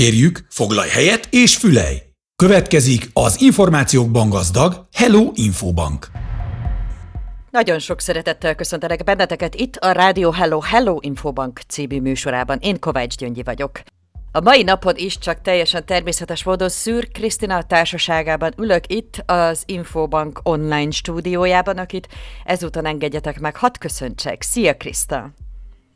Kérjük, foglalj helyet és fülej! Következik az információkban gazdag Hello Infobank. Nagyon sok szeretettel köszöntelek benneteket itt a Rádió Hello Hello Infobank című műsorában. Én Kovács Gyöngyi vagyok. A mai napon is csak teljesen természetes módon Szűr Krisztina társaságában ülök itt az Infobank online stúdiójában, akit ezúton engedjetek meg, hadd köszöntsek. Szia Kriszta!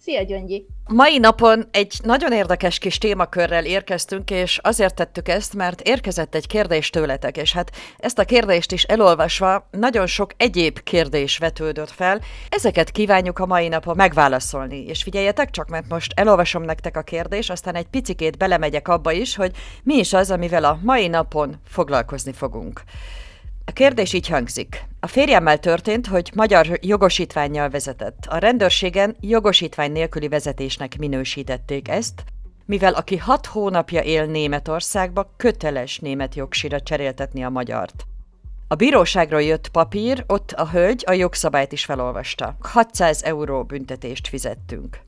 Szia Gyöngyi! Mai napon egy nagyon érdekes kis témakörrel érkeztünk, és azért tettük ezt, mert érkezett egy kérdés tőletek, és hát ezt a kérdést is elolvasva nagyon sok egyéb kérdés vetődött fel. Ezeket kívánjuk a mai napon megválaszolni, és figyeljetek csak, mert most elolvasom nektek a kérdést, aztán egy picikét belemegyek abba is, hogy mi is az, amivel a mai napon foglalkozni fogunk. A kérdés így hangzik. A férjemmel történt, hogy magyar jogosítványjal vezetett. A rendőrségen jogosítvány nélküli vezetésnek minősítették ezt, mivel aki hat hónapja él Németországba, köteles német jogsira cseréltetni a magyart. A bíróságról jött papír, ott a hölgy a jogszabályt is felolvasta. 600 euró büntetést fizettünk.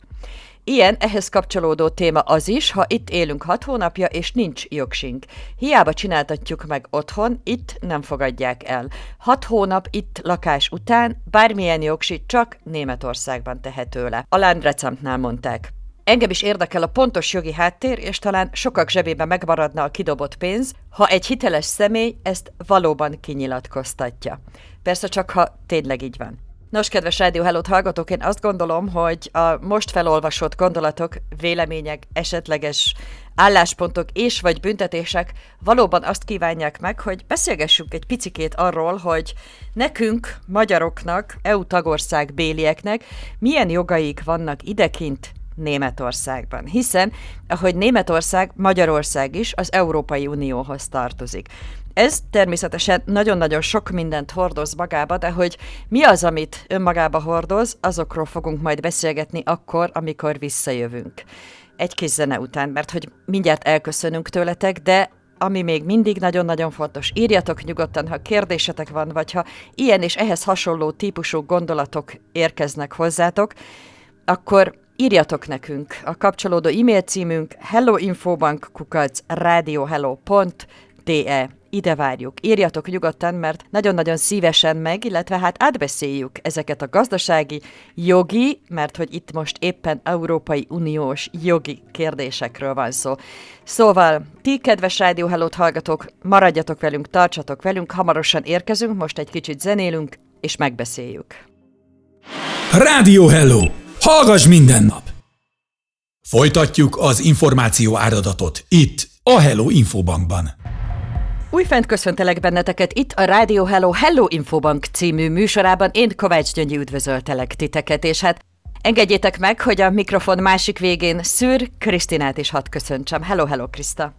Ilyen ehhez kapcsolódó téma az is, ha itt élünk hat hónapja, és nincs jogsink. Hiába csináltatjuk meg otthon, itt nem fogadják el. Hat hónap itt lakás után bármilyen jogsi csak Németországban tehető le. A Landrecamtnál mondták. Engem is érdekel a pontos jogi háttér, és talán sokak zsebében megmaradna a kidobott pénz, ha egy hiteles személy ezt valóban kinyilatkoztatja. Persze csak, ha tényleg így van. Nos, kedves Rádió Hellót hallgatók, én azt gondolom, hogy a most felolvasott gondolatok, vélemények, esetleges álláspontok és vagy büntetések valóban azt kívánják meg, hogy beszélgessünk egy picikét arról, hogy nekünk, magyaroknak, EU tagország bélieknek milyen jogaik vannak idekint Németországban. Hiszen, ahogy Németország, Magyarország is az Európai Unióhoz tartozik. Ez természetesen nagyon-nagyon sok mindent hordoz magába, de hogy mi az, amit önmagába hordoz, azokról fogunk majd beszélgetni akkor, amikor visszajövünk. Egy kis zene után, mert hogy mindjárt elköszönünk tőletek, de ami még mindig nagyon-nagyon fontos, írjatok nyugodtan, ha kérdésetek van, vagy ha ilyen és ehhez hasonló típusú gondolatok érkeznek hozzátok, akkor írjatok nekünk. A kapcsolódó e-mail címünk helloinfobankkukac.radiohello.de ide várjuk. Írjatok nyugodtan, mert nagyon-nagyon szívesen meg, illetve hát átbeszéljük ezeket a gazdasági, jogi, mert hogy itt most éppen Európai Uniós jogi kérdésekről van szó. Szóval, ti kedves Rádió Hellót hallgatók, maradjatok velünk, tartsatok velünk, hamarosan érkezünk, most egy kicsit zenélünk, és megbeszéljük. Rádió Hello! Hallgass minden nap! Folytatjuk az információ áradatot itt, a Hello Infobankban. Újfent köszöntelek benneteket itt a Rádió Hello Hello Infobank című műsorában. Én Kovács Gyöngyi üdvözöltelek titeket, és hát engedjétek meg, hogy a mikrofon másik végén Szűr Krisztinát is hadd köszöntsem. Hello, hello, Kriszta!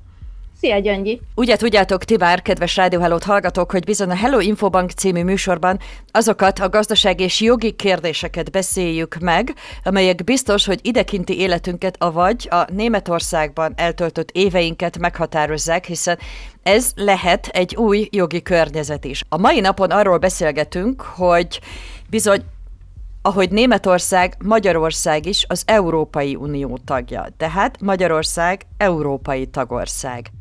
Szia, Gyöngyi! Ugye tudjátok, ti bár, kedves rádióhellót hallgatók, hogy bizony a Hello Infobank című műsorban azokat a gazdaság és jogi kérdéseket beszéljük meg, amelyek biztos, hogy idekinti életünket, avagy a Németországban eltöltött éveinket meghatározzák, hiszen ez lehet egy új jogi környezet is. A mai napon arról beszélgetünk, hogy bizony ahogy Németország, Magyarország is az Európai Unió tagja, tehát Magyarország európai tagország.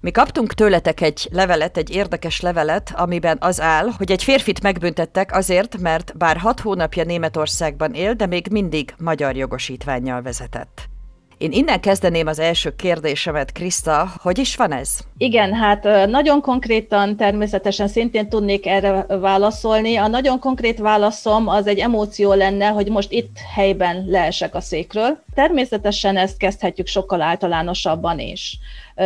Mi kaptunk tőletek egy levelet, egy érdekes levelet, amiben az áll, hogy egy férfit megbüntettek azért, mert bár hat hónapja Németországban él, de még mindig magyar jogosítványjal vezetett. Én innen kezdeném az első kérdésemet, Kriszta, hogy is van ez? Igen, hát nagyon konkrétan természetesen szintén tudnék erre válaszolni. A nagyon konkrét válaszom az egy emóció lenne, hogy most itt helyben leesek a székről. Természetesen ezt kezdhetjük sokkal általánosabban is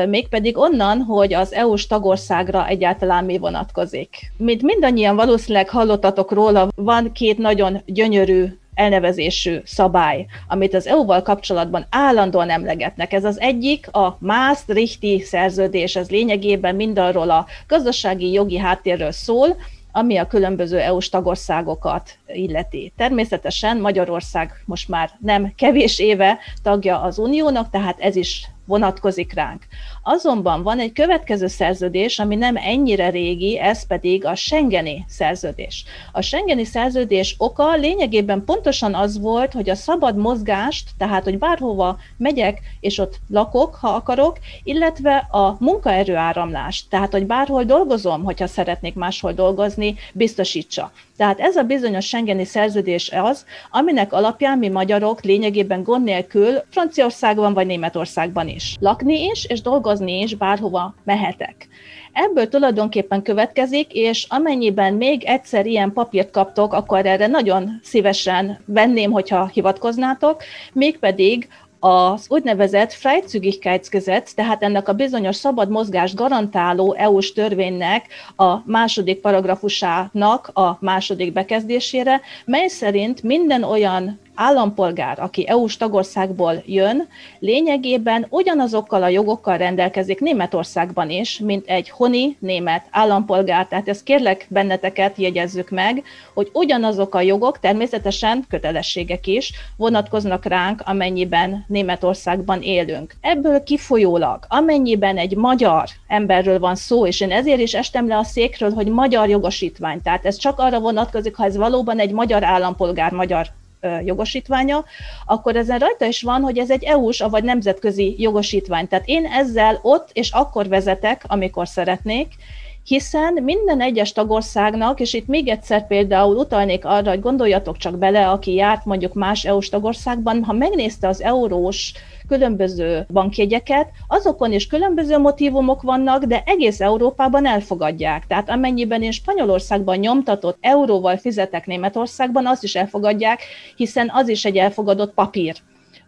mégpedig onnan, hogy az EU-s tagországra egyáltalán mi vonatkozik. Mint mindannyian valószínűleg hallottatok róla, van két nagyon gyönyörű elnevezésű szabály, amit az EU-val kapcsolatban állandóan emlegetnek. Ez az egyik, a Maastrichti szerződés, ez lényegében mindarról a gazdasági jogi háttérről szól, ami a különböző EU-s tagországokat illeti. Természetesen Magyarország most már nem kevés éve tagja az Uniónak, tehát ez is vonatkozik ránk. Azonban van egy következő szerződés, ami nem ennyire régi, ez pedig a Schengeni szerződés. A Schengeni szerződés oka lényegében pontosan az volt, hogy a szabad mozgást, tehát hogy bárhova megyek, és ott lakok, ha akarok, illetve a munkaerőáramlást, tehát hogy bárhol dolgozom, hogyha szeretnék máshol dolgozni, biztosítsa. Tehát ez a bizonyos Schengeni szerződés az, aminek alapján mi magyarok lényegében gond nélkül Franciaországban vagy Németországban is lakni is, és dolgozni is bárhova mehetek. Ebből tulajdonképpen következik, és amennyiben még egyszer ilyen papírt kaptok, akkor erre nagyon szívesen venném, hogyha hivatkoznátok, mégpedig az úgynevezett Freizügigkeitsgesetz, tehát ennek a bizonyos szabad mozgást garantáló EU-s törvénynek a második paragrafusának a második bekezdésére, mely szerint minden olyan állampolgár, aki EU-s tagországból jön, lényegében ugyanazokkal a jogokkal rendelkezik Németországban is, mint egy honi német állampolgár. Tehát ezt kérlek benneteket jegyezzük meg, hogy ugyanazok a jogok, természetesen kötelességek is vonatkoznak ránk, amennyiben Németországban élünk. Ebből kifolyólag, amennyiben egy magyar emberről van szó, és én ezért is estem le a székről, hogy magyar jogosítvány, tehát ez csak arra vonatkozik, ha ez valóban egy magyar állampolgár, magyar jogosítványa, akkor ezen rajta is van, hogy ez egy EU-s, vagy nemzetközi jogosítvány. Tehát én ezzel ott és akkor vezetek, amikor szeretnék, hiszen minden egyes tagországnak, és itt még egyszer például utalnék arra, hogy gondoljatok csak bele, aki járt mondjuk más EU-s tagországban, ha megnézte az eurós különböző bankjegyeket, azokon is különböző motivumok vannak, de egész Európában elfogadják. Tehát amennyiben én Spanyolországban nyomtatott euróval fizetek Németországban, azt is elfogadják, hiszen az is egy elfogadott papír.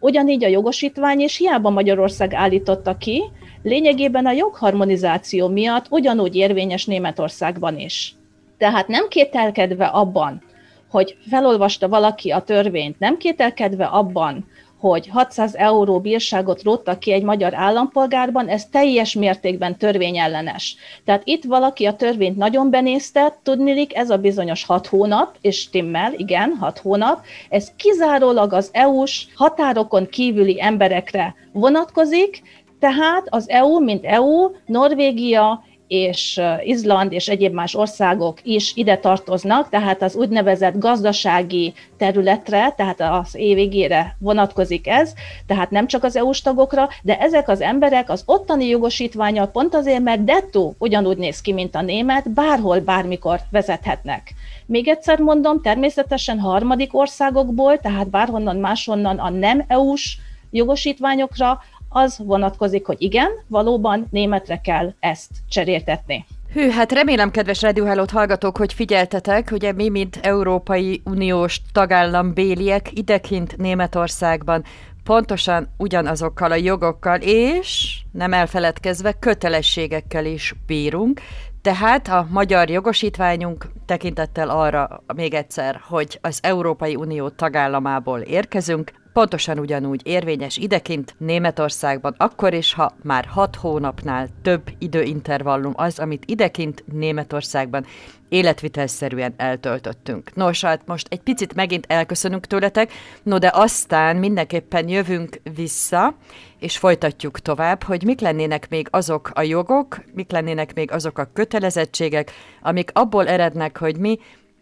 Ugyanígy a jogosítvány, és hiába Magyarország állította ki, lényegében a jogharmonizáció miatt ugyanúgy érvényes Németországban is. Tehát nem kételkedve abban, hogy felolvasta valaki a törvényt, nem kételkedve abban, hogy 600 euró bírságot róttak ki egy magyar állampolgárban, ez teljes mértékben törvényellenes. Tehát itt valaki a törvényt nagyon benézte, tudnilik ez a bizonyos hat hónap, és stimmel, igen, hat hónap, ez kizárólag az EU-s határokon kívüli emberekre vonatkozik, tehát az EU, mint EU, Norvégia és Izland és egyéb más országok is ide tartoznak, tehát az úgynevezett gazdasági területre, tehát az évigére vonatkozik ez, tehát nem csak az EU-s tagokra, de ezek az emberek az ottani jogosítványa pont azért, mert dettó ugyanúgy néz ki, mint a német, bárhol, bármikor vezethetnek. Még egyszer mondom, természetesen harmadik országokból, tehát bárhonnan máshonnan a nem EU-s jogosítványokra az vonatkozik, hogy igen, valóban németre kell ezt cseréltetni. Hű, hát remélem, kedves Radio hallgatók, hogy figyeltetek, ugye mi, mint Európai Uniós tagállam béliek idekint Németországban pontosan ugyanazokkal a jogokkal, és nem elfeledkezve kötelességekkel is bírunk, tehát a magyar jogosítványunk tekintettel arra még egyszer, hogy az Európai Unió tagállamából érkezünk, pontosan ugyanúgy érvényes idekint Németországban, akkor is, ha már hat hónapnál több időintervallum az, amit idekint Németországban életvitelszerűen eltöltöttünk. Nos, hát most egy picit megint elköszönünk tőletek, no de aztán mindenképpen jövünk vissza, és folytatjuk tovább, hogy mik lennének még azok a jogok, mik lennének még azok a kötelezettségek, amik abból erednek, hogy mi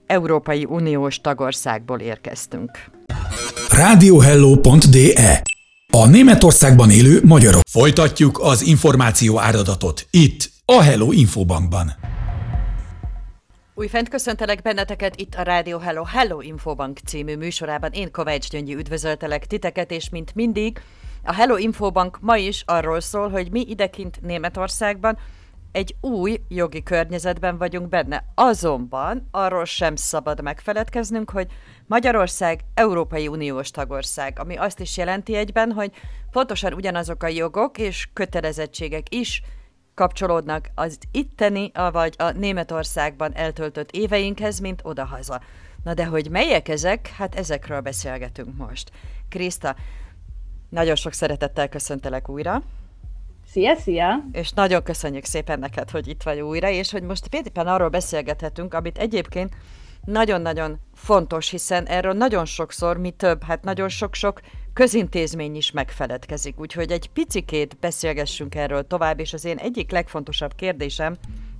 Európai Uniós tagországból érkeztünk radiohello.de A Németországban élő magyarok. Folytatjuk az információ áradatot itt, a Hello Infobankban. Újfent köszöntelek benneteket itt a Rádió Hello Hello Infobank című műsorában. Én Kovács Gyöngyi üdvözöltelek titeket, és mint mindig, a Hello Infobank ma is arról szól, hogy mi idekint Németországban egy új jogi környezetben vagyunk benne. Azonban arról sem szabad megfeledkeznünk, hogy Magyarország Európai Uniós tagország, ami azt is jelenti egyben, hogy pontosan ugyanazok a jogok és kötelezettségek is kapcsolódnak az itteni, vagy a Németországban eltöltött éveinkhez, mint odahaza. Na de hogy melyek ezek? Hát ezekről beszélgetünk most. Kriszta, nagyon sok szeretettel köszöntelek újra. Szia, szia! És nagyon köszönjük szépen neked, hogy itt vagy újra, és hogy most éppen arról beszélgethetünk, amit egyébként nagyon-nagyon fontos, hiszen erről nagyon sokszor, mi több, hát nagyon sok-sok közintézmény is megfeledkezik. Úgyhogy egy picikét beszélgessünk erről tovább, és az én egyik legfontosabb kérdésem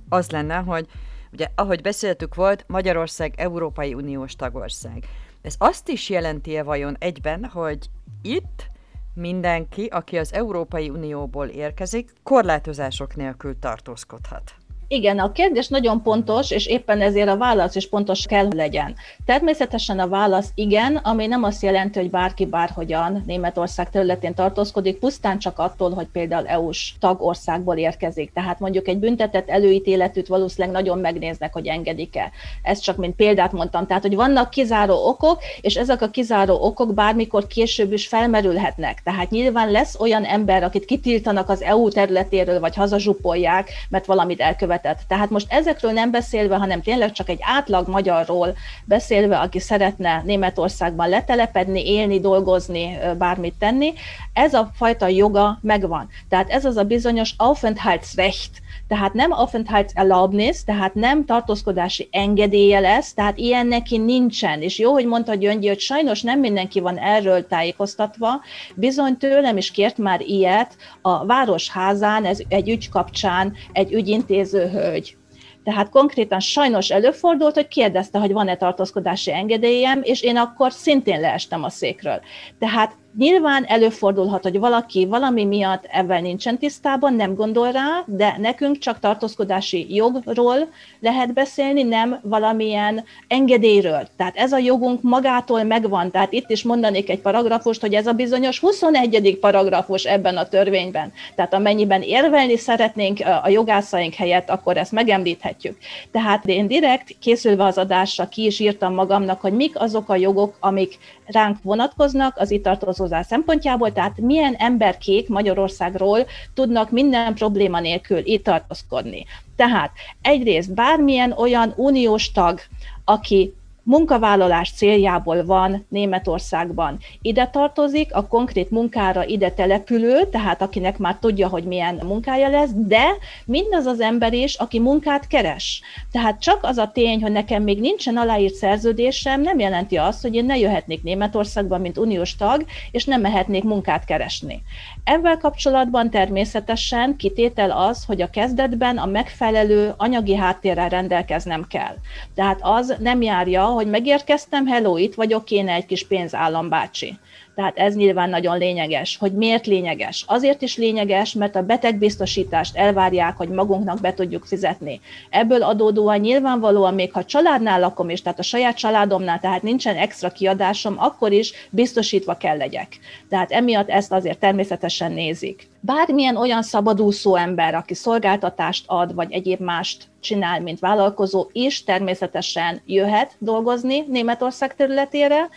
az lenne, hogy ugye, ahogy beszéltük volt, Magyarország Európai Uniós tagország. Ez azt is jelenti-e vajon egyben, hogy itt mindenki, aki az Európai Unióból érkezik, korlátozások nélkül tartózkodhat? Igen, a kérdés nagyon pontos, és éppen ezért a válasz is pontos kell legyen. Természetesen a válasz igen, ami nem azt jelenti, hogy bárki bárhogyan Németország területén tartózkodik, pusztán csak attól, hogy például EU-s tagországból érkezik. Tehát mondjuk egy büntetett előítéletűt valószínűleg nagyon megnéznek, hogy engedik-e. Ezt csak mint példát mondtam. Tehát, hogy vannak kizáró okok, és ezek a kizáró okok bármikor később is felmerülhetnek. Tehát nyilván lesz olyan ember, akit kitiltanak az EU területéről, vagy hazazsupolják, mert valamit elkövet született. Tehát most ezekről nem beszélve, hanem tényleg csak egy átlag magyarról beszélve, aki szeretne Németországban letelepedni, élni, dolgozni, bármit tenni, ez a fajta joga megvan. Tehát ez az a bizonyos Aufenthaltsrecht, tehát nem Aufenthaltserlaubnis, tehát nem tartózkodási engedélye lesz, tehát ilyen neki nincsen. És jó, hogy mondta Gyöngyi, hogy sajnos nem mindenki van erről tájékoztatva, bizony tőlem is kért már ilyet a Városházán, ez egy ügy kapcsán egy ügyintéző hölgy. Tehát konkrétan sajnos előfordult, hogy kérdezte, hogy van-e tartózkodási engedélyem, és én akkor szintén leestem a székről. Tehát Nyilván előfordulhat, hogy valaki valami miatt ebben nincsen tisztában, nem gondol rá, de nekünk csak tartózkodási jogról lehet beszélni, nem valamilyen engedélyről. Tehát ez a jogunk magától megvan. Tehát itt is mondanék egy paragrafust, hogy ez a bizonyos 21. paragrafus ebben a törvényben. Tehát amennyiben érvelni szeretnénk a jogászaink helyett, akkor ezt megemlíthetjük. Tehát én direkt készülve az adásra ki is írtam magamnak, hogy mik azok a jogok, amik ránk vonatkoznak az itt tartozózás szempontjából, tehát milyen emberkék Magyarországról tudnak minden probléma nélkül itt tartózkodni. Tehát egyrészt bármilyen olyan uniós tag, aki munkavállalás céljából van Németországban. Ide tartozik a konkrét munkára ide települő, tehát akinek már tudja, hogy milyen munkája lesz, de mindaz az ember is, aki munkát keres. Tehát csak az a tény, hogy nekem még nincsen aláírt szerződésem, nem jelenti azt, hogy én ne jöhetnék Németországban, mint uniós tag, és nem mehetnék munkát keresni. Ebben kapcsolatban természetesen kitétel az, hogy a kezdetben a megfelelő anyagi háttérrel rendelkeznem kell. Tehát az nem járja, hogy megérkeztem, hello, itt vagyok, kéne egy kis pénz állambácsi. Tehát ez nyilván nagyon lényeges. Hogy miért lényeges? Azért is lényeges, mert a betegbiztosítást elvárják, hogy magunknak be tudjuk fizetni. Ebből adódóan nyilvánvalóan még ha családnál lakom, és tehát a saját családomnál, tehát nincsen extra kiadásom, akkor is biztosítva kell legyek. Tehát emiatt ezt azért természetesen nézik. Bármilyen olyan szabadúszó ember, aki szolgáltatást ad, vagy egyéb mást csinál, mint vállalkozó, is természetesen jöhet dolgozni Németország területére,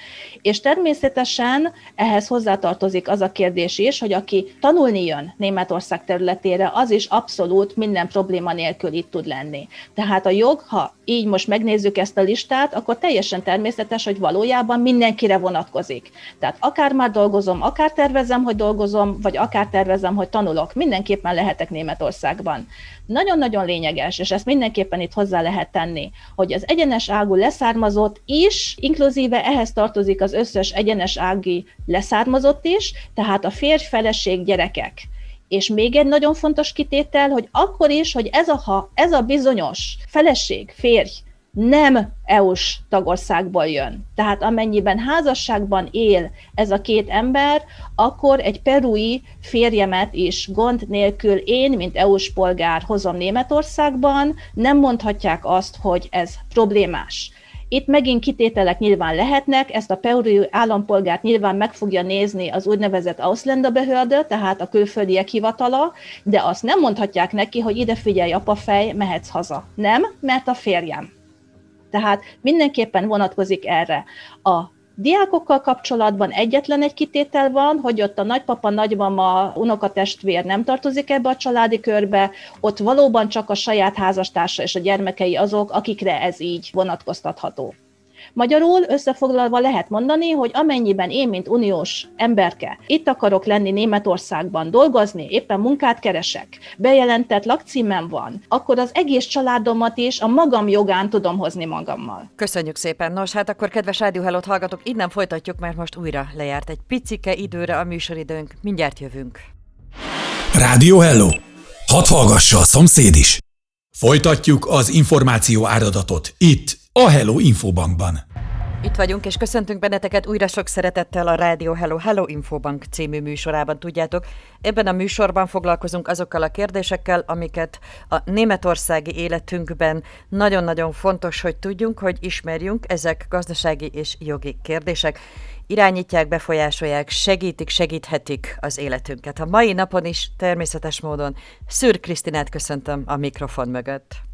és természetesen ehhez hozzátartozik az a kérdés is, hogy aki tanulni jön Németország területére, az is abszolút minden probléma nélkül itt tud lenni. Tehát a jog, ha így most megnézzük ezt a listát, akkor teljesen természetes, hogy valójában mindenkire vonatkozik. Tehát akár már dolgozom, akár tervezem, hogy dolgozom, vagy akár tervezem, hogy tanulok, mindenképpen lehetek Németországban. Nagyon-nagyon lényeges, és ezt mindenképpen itt hozzá lehet tenni, hogy az egyenes ágú leszármazott is, inkluzíve ehhez tartozik az összes egyenes ági leszármazott is, tehát a férj, feleség, gyerekek. És még egy nagyon fontos kitétel, hogy akkor is, hogy ez a, ha ez a bizonyos feleség, férj, nem EU-s tagországból jön. Tehát amennyiben házasságban él ez a két ember, akkor egy perui férjemet is gond nélkül én, mint EU-s polgár hozom Németországban, nem mondhatják azt, hogy ez problémás. Itt megint kitételek nyilván lehetnek, ezt a perui állampolgárt nyilván meg fogja nézni az úgynevezett Ausländerbehörde, tehát a külföldiek hivatala, de azt nem mondhatják neki, hogy ide figyelj, apafej, mehetsz haza. Nem, mert a férjem. Tehát mindenképpen vonatkozik erre. A diákokkal kapcsolatban egyetlen egy kitétel van, hogy ott a nagypapa, nagymama, unokatestvér nem tartozik ebbe a családi körbe, ott valóban csak a saját házastársa és a gyermekei azok, akikre ez így vonatkoztatható. Magyarul összefoglalva lehet mondani, hogy amennyiben én, mint uniós emberke, itt akarok lenni Németországban dolgozni, éppen munkát keresek, bejelentett lakcímem van, akkor az egész családomat is a magam jogán tudom hozni magammal. Köszönjük szépen. Nos, hát akkor kedves Rádió hallgatók, innen folytatjuk, mert most újra lejárt egy picike időre a műsoridőnk. Mindjárt jövünk. Rádió Hello! Hadd hallgassa a szomszéd is! Folytatjuk az információ áradatot itt, a Hello Infobankban. Itt vagyunk, és köszöntünk benneteket újra sok szeretettel a Rádió Hello Hello Infobank című műsorában, tudjátok. Ebben a műsorban foglalkozunk azokkal a kérdésekkel, amiket a németországi életünkben nagyon-nagyon fontos, hogy tudjunk, hogy ismerjünk, ezek gazdasági és jogi kérdések. Irányítják, befolyásolják, segítik, segíthetik az életünket. A mai napon is természetes módon Szűr Krisztinát köszöntöm a mikrofon mögött.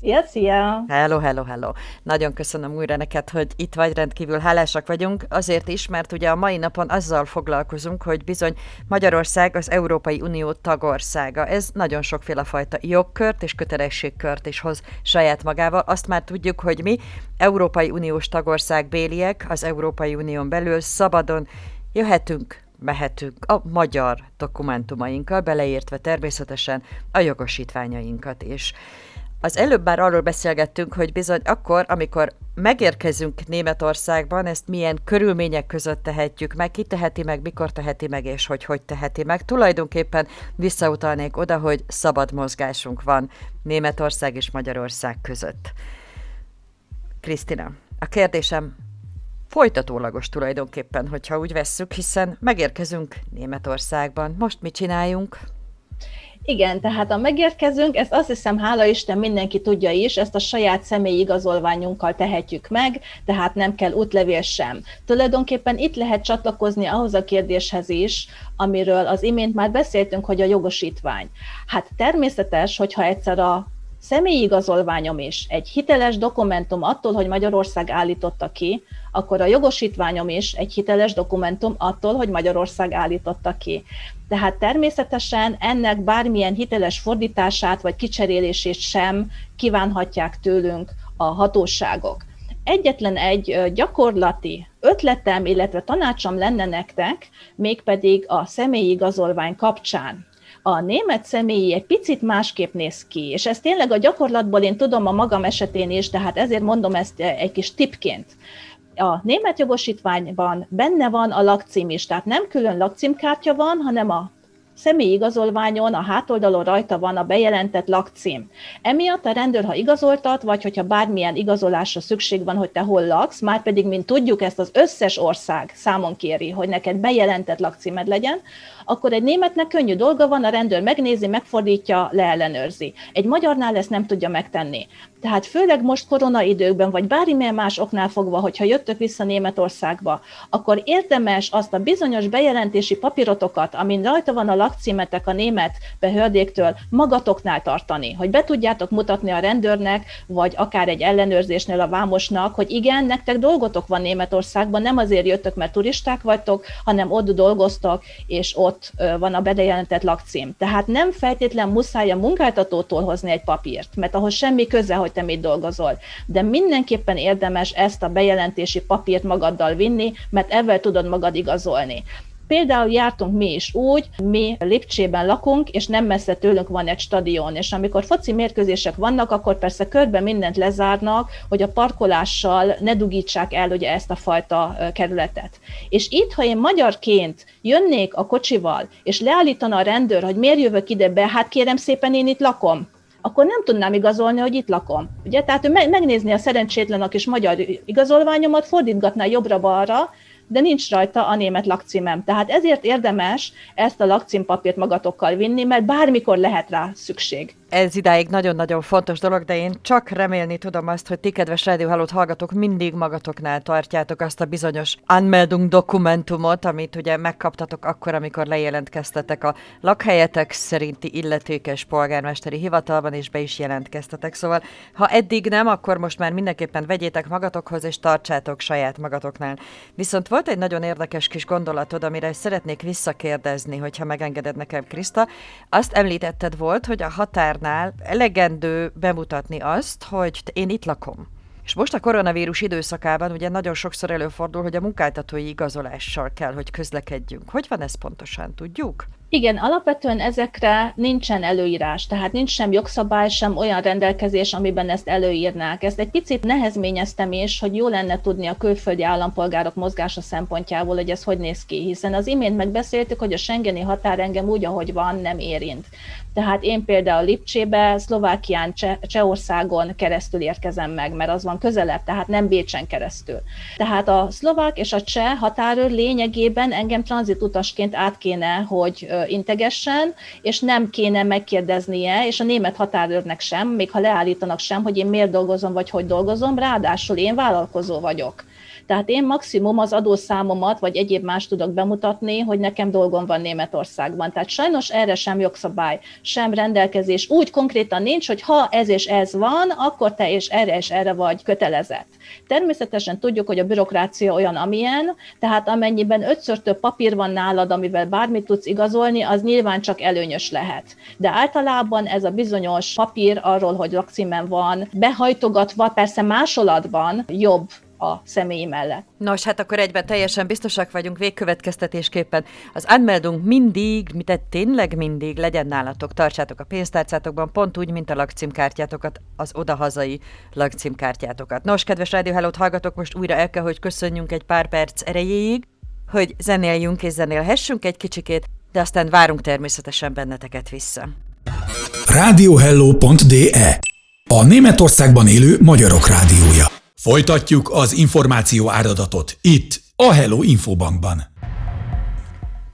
Szia, szia! Hello, hello, hello! Nagyon köszönöm újra neked, hogy itt vagy, rendkívül hálásak vagyunk, azért is, mert ugye a mai napon azzal foglalkozunk, hogy bizony Magyarország az Európai Unió tagországa. Ez nagyon sokféle fajta jogkört és kötelességkört is hoz saját magával. Azt már tudjuk, hogy mi Európai Uniós tagország béliek az Európai Unión belül szabadon jöhetünk, mehetünk a magyar dokumentumainkkal, beleértve természetesen a jogosítványainkat is. Az előbb már arról beszélgettünk, hogy bizony akkor, amikor megérkezünk Németországban, ezt milyen körülmények között tehetjük meg, ki teheti meg, mikor teheti meg, és hogy hogy teheti meg. Tulajdonképpen visszautalnék oda, hogy szabad mozgásunk van Németország és Magyarország között. Krisztina, a kérdésem folytatólagos tulajdonképpen, hogyha úgy vesszük, hiszen megérkezünk Németországban. Most mit csináljunk? Igen, tehát a megérkezünk, ezt azt hiszem, hála Isten mindenki tudja is, ezt a saját személyi igazolványunkkal tehetjük meg, tehát nem kell útlevél sem. Tulajdonképpen itt lehet csatlakozni ahhoz a kérdéshez is, amiről az imént már beszéltünk, hogy a jogosítvány. Hát természetes, hogyha egyszer a személyi igazolványom is egy hiteles dokumentum attól, hogy Magyarország állította ki, akkor a jogosítványom is egy hiteles dokumentum attól, hogy Magyarország állította ki. Tehát természetesen ennek bármilyen hiteles fordítását vagy kicserélését sem kívánhatják tőlünk a hatóságok. Egyetlen egy gyakorlati ötletem, illetve tanácsom lenne nektek, mégpedig a személyi igazolvány kapcsán a német személyi egy picit másképp néz ki, és ezt tényleg a gyakorlatból én tudom a magam esetén is, tehát ezért mondom ezt egy kis tipként. A német jogosítványban benne van a lakcím is, tehát nem külön lakcímkártya van, hanem a személyi igazolványon a hátoldalon rajta van a bejelentett lakcím. Emiatt a rendőr, ha igazoltat, vagy hogyha bármilyen igazolásra szükség van, hogy te hol laksz, már pedig, mint tudjuk, ezt az összes ország számon kéri, hogy neked bejelentett lakcímed legyen, akkor egy németnek könnyű dolga van, a rendőr megnézi, megfordítja, leellenőrzi. Egy magyarnál ezt nem tudja megtenni. Tehát főleg most koronaidőkben, vagy bármilyen más oknál fogva, hogyha jöttök vissza Németországba, akkor érdemes azt a bizonyos bejelentési papírotokat, amin rajta van a lakcímetek a német behördéktől, magatoknál tartani, hogy be tudjátok mutatni a rendőrnek, vagy akár egy ellenőrzésnél a vámosnak, hogy igen, nektek dolgotok van Németországban, nem azért jöttök, mert turisták vagytok, hanem ott dolgoztak, és ott van a bejelentett lakcím. Tehát nem feltétlen muszáj a munkáltatótól hozni egy papírt, mert ahhoz semmi köze, hogy te mit dolgozol. De mindenképpen érdemes ezt a bejelentési papírt magaddal vinni, mert ezzel tudod magad igazolni. Például jártunk mi is úgy, mi Lipcsében lakunk, és nem messze tőlünk van egy stadion, és amikor foci mérkőzések vannak, akkor persze körben mindent lezárnak, hogy a parkolással ne dugítsák el ugye ezt a fajta kerületet. És itt, ha én magyarként jönnék a kocsival, és leállítana a rendőr, hogy miért jövök ide be, hát kérem szépen én itt lakom, akkor nem tudnám igazolni, hogy itt lakom. Ugye? Tehát ő megnézni a szerencsétlen a kis magyar igazolványomat, fordítgatná jobbra-balra, de nincs rajta a német lakcímem. Tehát ezért érdemes ezt a lakcímpapírt magatokkal vinni, mert bármikor lehet rá szükség ez idáig nagyon-nagyon fontos dolog, de én csak remélni tudom azt, hogy ti, kedves rádióhálót hallgatók, mindig magatoknál tartjátok azt a bizonyos Anmeldung dokumentumot, amit ugye megkaptatok akkor, amikor lejelentkeztetek a lakhelyetek szerinti illetékes polgármesteri hivatalban, és be is jelentkeztetek. Szóval, ha eddig nem, akkor most már mindenképpen vegyétek magatokhoz, és tartsátok saját magatoknál. Viszont volt egy nagyon érdekes kis gondolatod, amire szeretnék visszakérdezni, hogyha megengeded nekem, Kriszta. Azt említetted volt, hogy a határ határnál elegendő bemutatni azt, hogy én itt lakom. És most a koronavírus időszakában ugye nagyon sokszor előfordul, hogy a munkáltatói igazolással kell, hogy közlekedjünk. Hogy van ez pontosan, tudjuk? Igen, alapvetően ezekre nincsen előírás, tehát nincs sem jogszabály, sem olyan rendelkezés, amiben ezt előírnák. Ezt egy picit nehezményeztem is, hogy jó lenne tudni a külföldi állampolgárok mozgása szempontjából, hogy ez hogy néz ki, hiszen az imént megbeszéltük, hogy a Schengeni határ engem úgy, ahogy van, nem érint. Tehát én például Lipcsébe, Szlovákián, Cseh- Csehországon keresztül érkezem meg, mert az van közelebb, tehát nem Bécsen keresztül. Tehát a szlovák és a cseh határőr lényegében engem tranzitutasként át kéne, hogy integessen, és nem kéne megkérdeznie, és a német határőrnek sem, még ha leállítanak sem, hogy én miért dolgozom, vagy hogy dolgozom, ráadásul én vállalkozó vagyok. Tehát én maximum az adószámomat, vagy egyéb más tudok bemutatni, hogy nekem dolgom van Németországban. Tehát sajnos erre sem jogszabály, sem rendelkezés úgy konkrétan nincs, hogy ha ez és ez van, akkor te és erre és erre vagy kötelezett. Természetesen tudjuk, hogy a bürokrácia olyan, amilyen, tehát amennyiben ötször több papír van nálad, amivel bármit tudsz igazolni, az nyilván csak előnyös lehet. De általában ez a bizonyos papír arról, hogy lakcímen van, behajtogatva, persze másolatban jobb a személy mellett. Nos, hát akkor egyben teljesen biztosak vagyunk végkövetkeztetésképpen. Az anmeldung mindig, mit tényleg mindig legyen nálatok, tartsátok a pénztárcátokban, pont úgy, mint a lakcímkártyátokat, az odahazai lakcímkártyátokat. Nos, kedves Radio hello hallgatok, most újra el kell, hogy köszönjünk egy pár perc erejéig, hogy zenéljünk és zenélhessünk egy kicsikét, de aztán várunk természetesen benneteket vissza. Radiohello.de A Németországban élő magyarok rádiója. Folytatjuk az információ áradatot itt, a Hello Infobankban.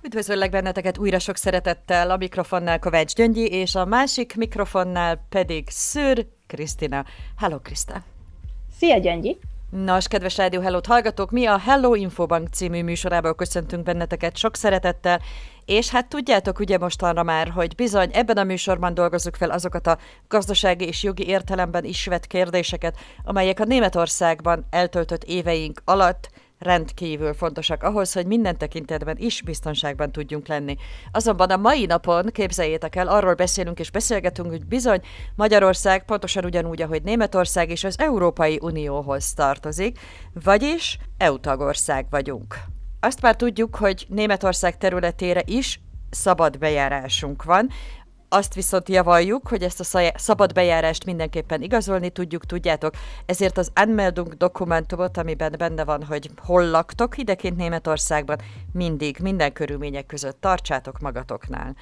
Üdvözöllek benneteket újra sok szeretettel, a mikrofonnál Kovács Gyöngyi, és a másik mikrofonnál pedig Szőr Krisztina. Hello, Kriszta! Szia, Gyöngyi! Nos, kedves Rádió hello hallgatók, mi a Hello Infobank című műsorából köszöntünk benneteket sok szeretettel, és hát tudjátok ugye mostanra már, hogy bizony ebben a műsorban dolgozzuk fel azokat a gazdasági és jogi értelemben is vett kérdéseket, amelyek a Németországban eltöltött éveink alatt rendkívül fontosak ahhoz, hogy minden tekintetben is biztonságban tudjunk lenni. Azonban a mai napon, képzeljétek el, arról beszélünk és beszélgetünk, hogy bizony Magyarország pontosan ugyanúgy, ahogy Németország is az Európai Unióhoz tartozik, vagyis EU tagország vagyunk. Azt már tudjuk, hogy Németország területére is szabad bejárásunk van, azt viszont javaljuk, hogy ezt a szabad bejárást mindenképpen igazolni tudjuk, tudjátok, ezért az Anmeldung dokumentumot, amiben benne van, hogy hol laktok ideként Németországban, mindig, minden körülmények között tartsátok magatoknál.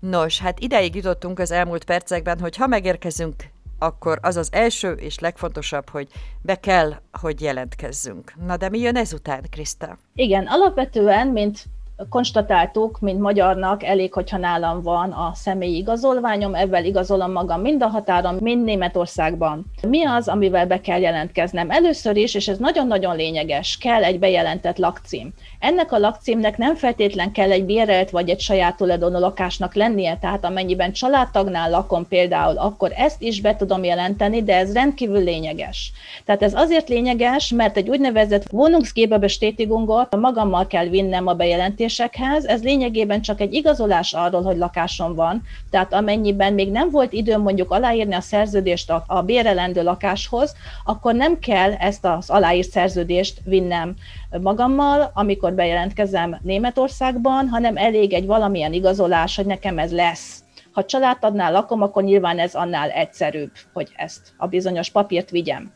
Nos, hát ideig jutottunk az elmúlt percekben, hogy ha megérkezünk akkor az az első és legfontosabb, hogy be kell, hogy jelentkezzünk. Na de mi jön ezután, Kriszta? Igen, alapvetően, mint konstatáltuk, mint magyarnak elég, hogyha nálam van a személyi igazolványom, ebben igazolom magam mind a határon, mind Németországban. Mi az, amivel be kell jelentkeznem? Először is, és ez nagyon-nagyon lényeges, kell egy bejelentett lakcím. Ennek a lakcímnek nem feltétlen kell egy bérelt vagy egy saját tulajdonú lakásnak lennie, tehát amennyiben családtagnál lakom például, akkor ezt is be tudom jelenteni, de ez rendkívül lényeges. Tehát ez azért lényeges, mert egy úgynevezett Wohnungsgeberbestätigungot magammal kell vinnem a bejelentésekhez, ez lényegében csak egy igazolás arról, hogy lakásom van, tehát amennyiben még nem volt időm mondjuk aláírni a szerződést a, a bérelendő lakáshoz, akkor nem kell ezt az aláírt szerződést vinnem magammal, amikor bejelentkezem Németországban, hanem elég egy valamilyen igazolás, hogy nekem ez lesz. Ha családtadnál lakom, akkor nyilván ez annál egyszerűbb, hogy ezt a bizonyos papírt vigyem.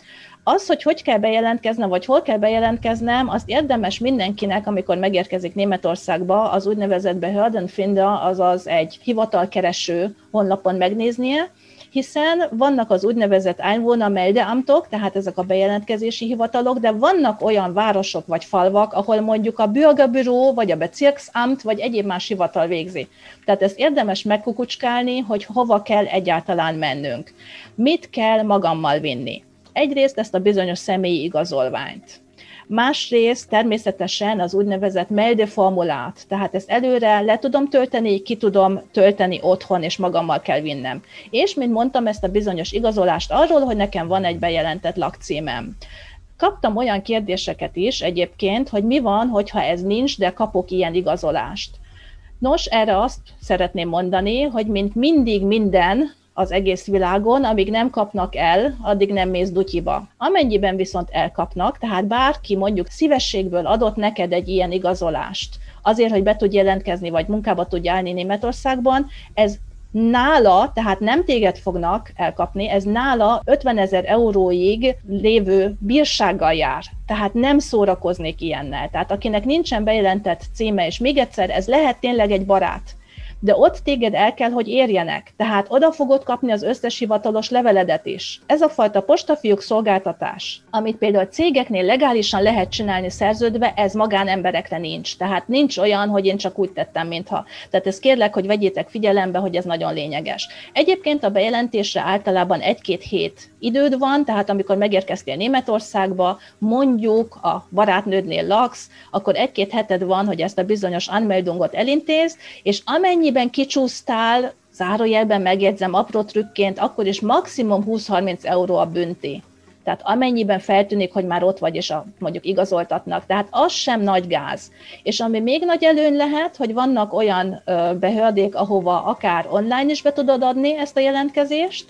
Az, hogy hogy kell bejelentkeznem, vagy hol kell bejelentkeznem, azt érdemes mindenkinek, amikor megérkezik Németországba, az úgynevezett Behördenfinder, azaz egy hivatalkereső honlapon megnéznie, hiszen vannak az úgynevezett Einwohnermeldeamtok, tehát ezek a bejelentkezési hivatalok, de vannak olyan városok vagy falvak, ahol mondjuk a Bürgerbüró, vagy a Bezirksamt, vagy egyéb más hivatal végzi. Tehát ezt érdemes megkukucskálni, hogy hova kell egyáltalán mennünk. Mit kell magammal vinni? Egyrészt ezt a bizonyos személyi igazolványt Másrészt természetesen az úgynevezett meldeformulát, tehát ezt előre le tudom tölteni, ki tudom tölteni otthon, és magammal kell vinnem. És, mint mondtam, ezt a bizonyos igazolást arról, hogy nekem van egy bejelentett lakcímem. Kaptam olyan kérdéseket is egyébként, hogy mi van, hogyha ez nincs, de kapok ilyen igazolást. Nos, erre azt szeretném mondani, hogy mint mindig minden az egész világon, amíg nem kapnak el, addig nem mész dutyiba. Amennyiben viszont elkapnak, tehát bárki mondjuk szívességből adott neked egy ilyen igazolást, azért, hogy be tud jelentkezni, vagy munkába tud állni Németországban, ez nála, tehát nem téged fognak elkapni, ez nála 50 ezer euróig lévő bírsággal jár. Tehát nem szórakoznék ilyennel. Tehát akinek nincsen bejelentett címe, és még egyszer, ez lehet tényleg egy barát, de ott téged el kell, hogy érjenek. Tehát oda fogod kapni az összes hivatalos leveledet is. Ez a fajta postafiúk szolgáltatás, amit például cégeknél legálisan lehet csinálni szerződve, ez magánemberekre nincs. Tehát nincs olyan, hogy én csak úgy tettem, mintha. Tehát ezt kérlek, hogy vegyétek figyelembe, hogy ez nagyon lényeges. Egyébként a bejelentésre általában egy-két hét időd van, tehát amikor megérkeztél Németországba, mondjuk a barátnődnél laksz, akkor egy-két heted van, hogy ezt a bizonyos anmeldungot elintéz, és amennyiben kicsúsztál, zárójelben megjegyzem apró trükként, akkor is maximum 20-30 euró a bünti. Tehát amennyiben feltűnik, hogy már ott vagy, és a, mondjuk igazoltatnak. Tehát az sem nagy gáz. És ami még nagy előny lehet, hogy vannak olyan behördék, ahova akár online is be tudod adni ezt a jelentkezést,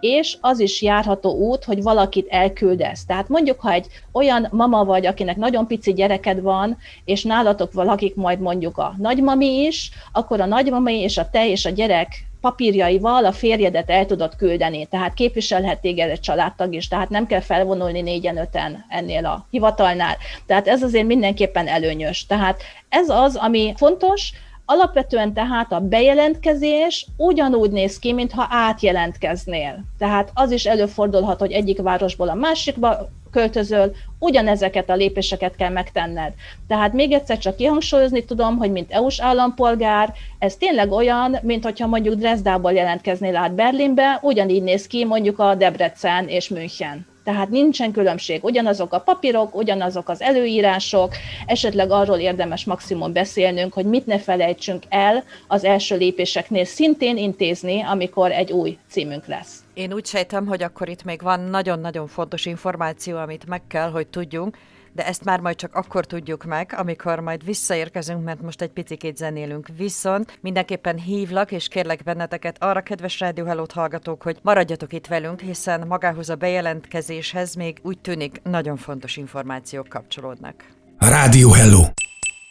és az is járható út, hogy valakit elküldesz. Tehát mondjuk, ha egy olyan mama vagy, akinek nagyon pici gyereked van, és nálatok valakik majd mondjuk a nagymami is, akkor a nagymami és a te és a gyerek papírjaival a férjedet el tudod küldeni, tehát képviselhet téged egy családtag is, tehát nem kell felvonulni négyen öten ennél a hivatalnál. Tehát ez azért mindenképpen előnyös. Tehát ez az, ami fontos, Alapvetően tehát a bejelentkezés ugyanúgy néz ki, mintha átjelentkeznél. Tehát az is előfordulhat, hogy egyik városból a másikba költözöl, ugyanezeket a lépéseket kell megtenned. Tehát még egyszer csak kihangsúlyozni tudom, hogy mint EU-s állampolgár, ez tényleg olyan, mint hogyha mondjuk Dresdából jelentkeznél át Berlinbe, ugyanígy néz ki mondjuk a Debrecen és München. Tehát nincsen különbség, ugyanazok a papírok, ugyanazok az előírások, esetleg arról érdemes maximum beszélnünk, hogy mit ne felejtsünk el az első lépéseknél szintén intézni, amikor egy új címünk lesz. Én úgy sejtem, hogy akkor itt még van nagyon-nagyon fontos információ, amit meg kell, hogy tudjunk, de ezt már majd csak akkor tudjuk meg, amikor majd visszaérkezünk, mert most egy picit zenélünk. Viszont mindenképpen hívlak, és kérlek benneteket arra, kedves Rádió Hellót hallgatók, hogy maradjatok itt velünk, hiszen magához a bejelentkezéshez még úgy tűnik nagyon fontos információk kapcsolódnak. Rádió Hello.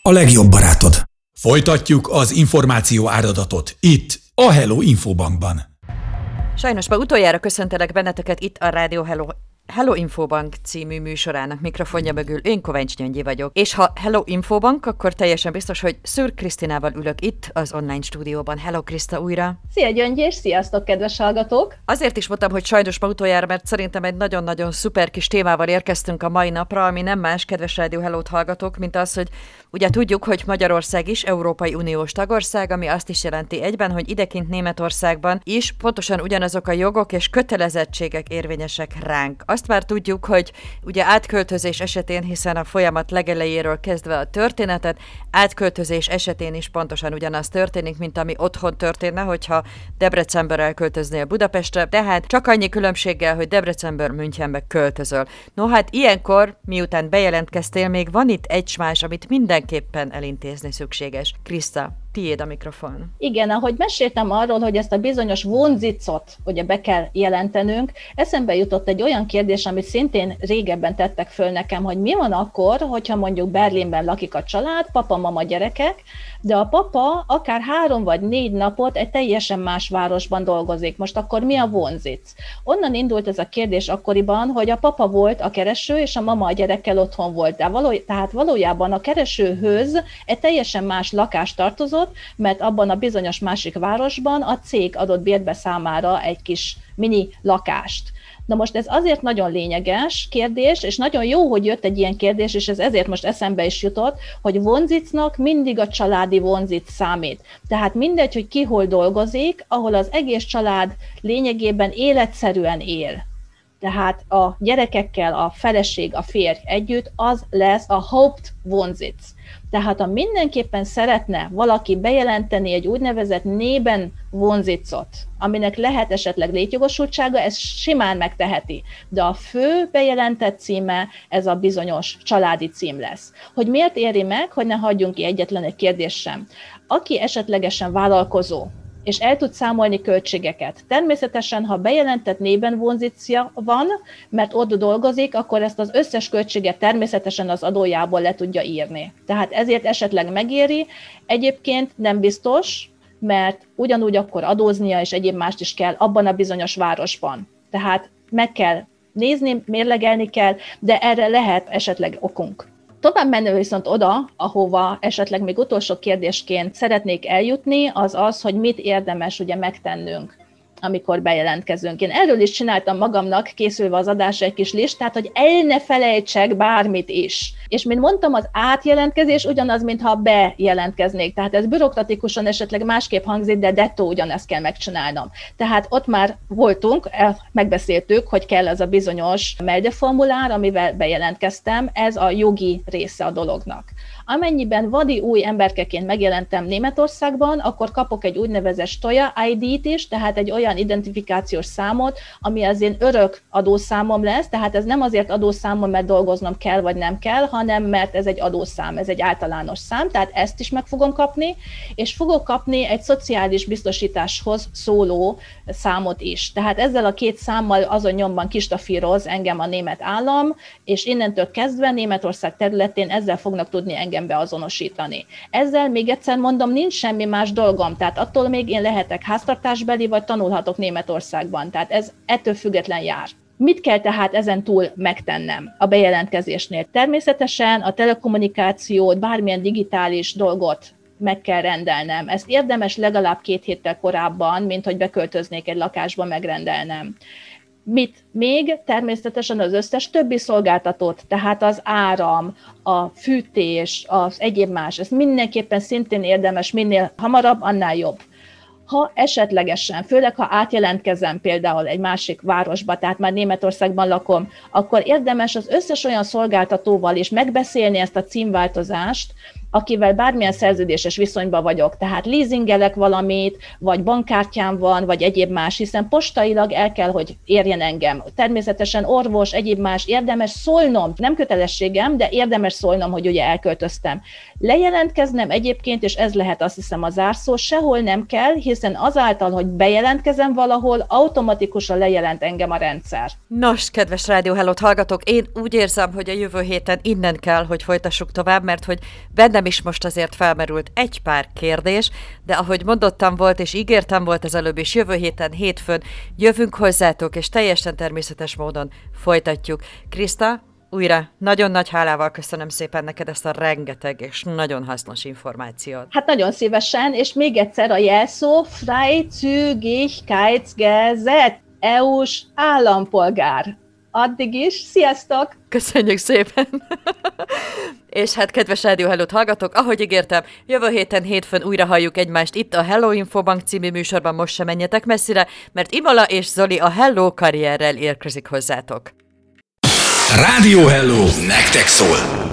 A legjobb barátod. Folytatjuk az információ áradatot itt, a Hello Infobankban. Sajnos ma utoljára köszöntelek benneteket itt a Rádió Hello Hello Infobank című műsorának mikrofonja mögül én Kovács Gyöngyi vagyok. És ha Hello Infobank, akkor teljesen biztos, hogy Szűr Krisztinával ülök itt az online stúdióban. Hello Kriszta újra! Szia Gyöngyi, és sziasztok kedves hallgatók! Azért is mondtam, hogy sajnos ma utoljára, mert szerintem egy nagyon-nagyon szuper kis témával érkeztünk a mai napra, ami nem más, kedves Rádió Hello-t hallgatók, mint az, hogy ugye tudjuk, hogy Magyarország is Európai Uniós tagország, ami azt is jelenti egyben, hogy idekint Németországban is pontosan ugyanazok a jogok és kötelezettségek érvényesek ránk. Azt már tudjuk, hogy ugye átköltözés esetén, hiszen a folyamat legelejéről kezdve a történetet, átköltözés esetén is pontosan ugyanaz történik, mint ami otthon történne, hogyha Debrecenből elköltöznél Budapestre, tehát csak annyi különbséggel, hogy Debrecenből Münchenbe költözöl. No hát ilyenkor, miután bejelentkeztél, még van itt egy más, amit mindenképpen elintézni szükséges. Krista, tiéd a mikrofon. Igen, ahogy meséltem arról, hogy ezt a bizonyos vonzicot ugye be kell jelentenünk, eszembe jutott egy olyan kérdés, amit szintén régebben tettek föl nekem, hogy mi van akkor, hogyha mondjuk Berlinben lakik a család, papa, mama, gyerekek, de a papa akár három vagy négy napot egy teljesen más városban dolgozik. Most akkor mi a vonzic? Onnan indult ez a kérdés akkoriban, hogy a papa volt a kereső, és a mama a gyerekkel otthon volt. De való, tehát valójában a keresőhöz egy teljesen más lakás tartozott, mert abban a bizonyos másik városban a cég adott bérbe számára egy kis mini lakást. Na most ez azért nagyon lényeges kérdés, és nagyon jó, hogy jött egy ilyen kérdés, és ez ezért most eszembe is jutott, hogy vonzicnak mindig a családi vonzic számít. Tehát mindegy, hogy ki hol dolgozik, ahol az egész család lényegében életszerűen él. Tehát a gyerekekkel a feleség, a férj együtt, az lesz a hoped vonzic. Tehát ha mindenképpen szeretne valaki bejelenteni egy úgynevezett nében vonzicot, aminek lehet esetleg létjogosultsága, ez simán megteheti. De a fő bejelentett címe ez a bizonyos családi cím lesz. Hogy miért éri meg, hogy ne hagyjunk ki egyetlen egy kérdés sem. Aki esetlegesen vállalkozó, és el tud számolni költségeket. Természetesen, ha bejelentett nében vonzícia van, mert ott dolgozik, akkor ezt az összes költséget természetesen az adójából le tudja írni. Tehát ezért esetleg megéri. Egyébként nem biztos, mert ugyanúgy akkor adóznia és egyéb mást is kell abban a bizonyos városban. Tehát meg kell nézni, mérlegelni kell, de erre lehet esetleg okunk. Tovább menő viszont oda, ahova esetleg még utolsó kérdésként szeretnék eljutni, az az, hogy mit érdemes ugye megtennünk amikor bejelentkezünk. Én erről is csináltam magamnak, készülve az adásra egy kis listát, hogy el ne felejtsek bármit is. És mint mondtam, az átjelentkezés ugyanaz, mintha bejelentkeznék. Tehát ez bürokratikusan esetleg másképp hangzik, de dettó ugyanezt kell megcsinálnom. Tehát ott már voltunk, megbeszéltük, hogy kell ez a bizonyos meldeformulár, amivel bejelentkeztem, ez a jogi része a dolognak. Amennyiben vadi új emberkeként megjelentem Németországban, akkor kapok egy úgynevezett Stoja ID-t is, tehát egy olyan identifikációs számot, ami az én örök adószámom lesz, tehát ez nem azért adószámom, mert dolgoznom kell vagy nem kell, hanem mert ez egy adószám, ez egy általános szám, tehát ezt is meg fogom kapni, és fogok kapni egy szociális biztosításhoz szóló számot is. Tehát ezzel a két számmal azon nyomban kistafíroz engem a német állam, és innentől kezdve Németország területén ezzel fognak tudni engem engem beazonosítani. Ezzel még egyszer mondom, nincs semmi más dolgom, tehát attól még én lehetek háztartásbeli, vagy tanulhatok Németországban, tehát ez ettől független jár. Mit kell tehát ezen túl megtennem a bejelentkezésnél? Természetesen a telekommunikációt, bármilyen digitális dolgot meg kell rendelnem. Ezt érdemes legalább két héttel korábban, mint hogy beköltöznék egy lakásba, megrendelnem. Mit még? Természetesen az összes többi szolgáltatót, tehát az áram, a fűtés, az egyéb más, ez mindenképpen szintén érdemes, minél hamarabb, annál jobb. Ha esetlegesen, főleg ha átjelentkezem például egy másik városba, tehát már Németországban lakom, akkor érdemes az összes olyan szolgáltatóval is megbeszélni ezt a címváltozást, akivel bármilyen szerződéses viszonyban vagyok, tehát leasingelek valamit, vagy bankkártyám van, vagy egyéb más, hiszen postailag el kell, hogy érjen engem. Természetesen orvos, egyéb más, érdemes szólnom, nem kötelességem, de érdemes szólnom, hogy ugye elköltöztem. Lejelentkeznem egyébként, és ez lehet azt hiszem a zárszó, sehol nem kell, hiszen azáltal, hogy bejelentkezem valahol, automatikusan lejelent engem a rendszer. Nos, kedves Rádió hallgatók, én úgy érzem, hogy a jövő héten innen kell, hogy folytassuk tovább, mert hogy benne bennem is most azért felmerült egy pár kérdés, de ahogy mondottam volt, és ígértem volt az előbb is, jövő héten, hétfőn jövünk hozzátok, és teljesen természetes módon folytatjuk. Krista, újra nagyon nagy hálával köszönöm szépen neked ezt a rengeteg és nagyon hasznos információt. Hát nagyon szívesen, és még egyszer a jelszó Freizügigkeitsgesetz, EU-s állampolgár addig is. Sziasztok! Köszönjük szépen! és hát kedves Rádió Hellót hallgatók, ahogy ígértem, jövő héten hétfőn újra halljuk egymást itt a Hello Infobank című műsorban, most sem menjetek messzire, mert Imola és Zoli a Hello karrierrel érkezik hozzátok. Rádió Hello! Nektek szól!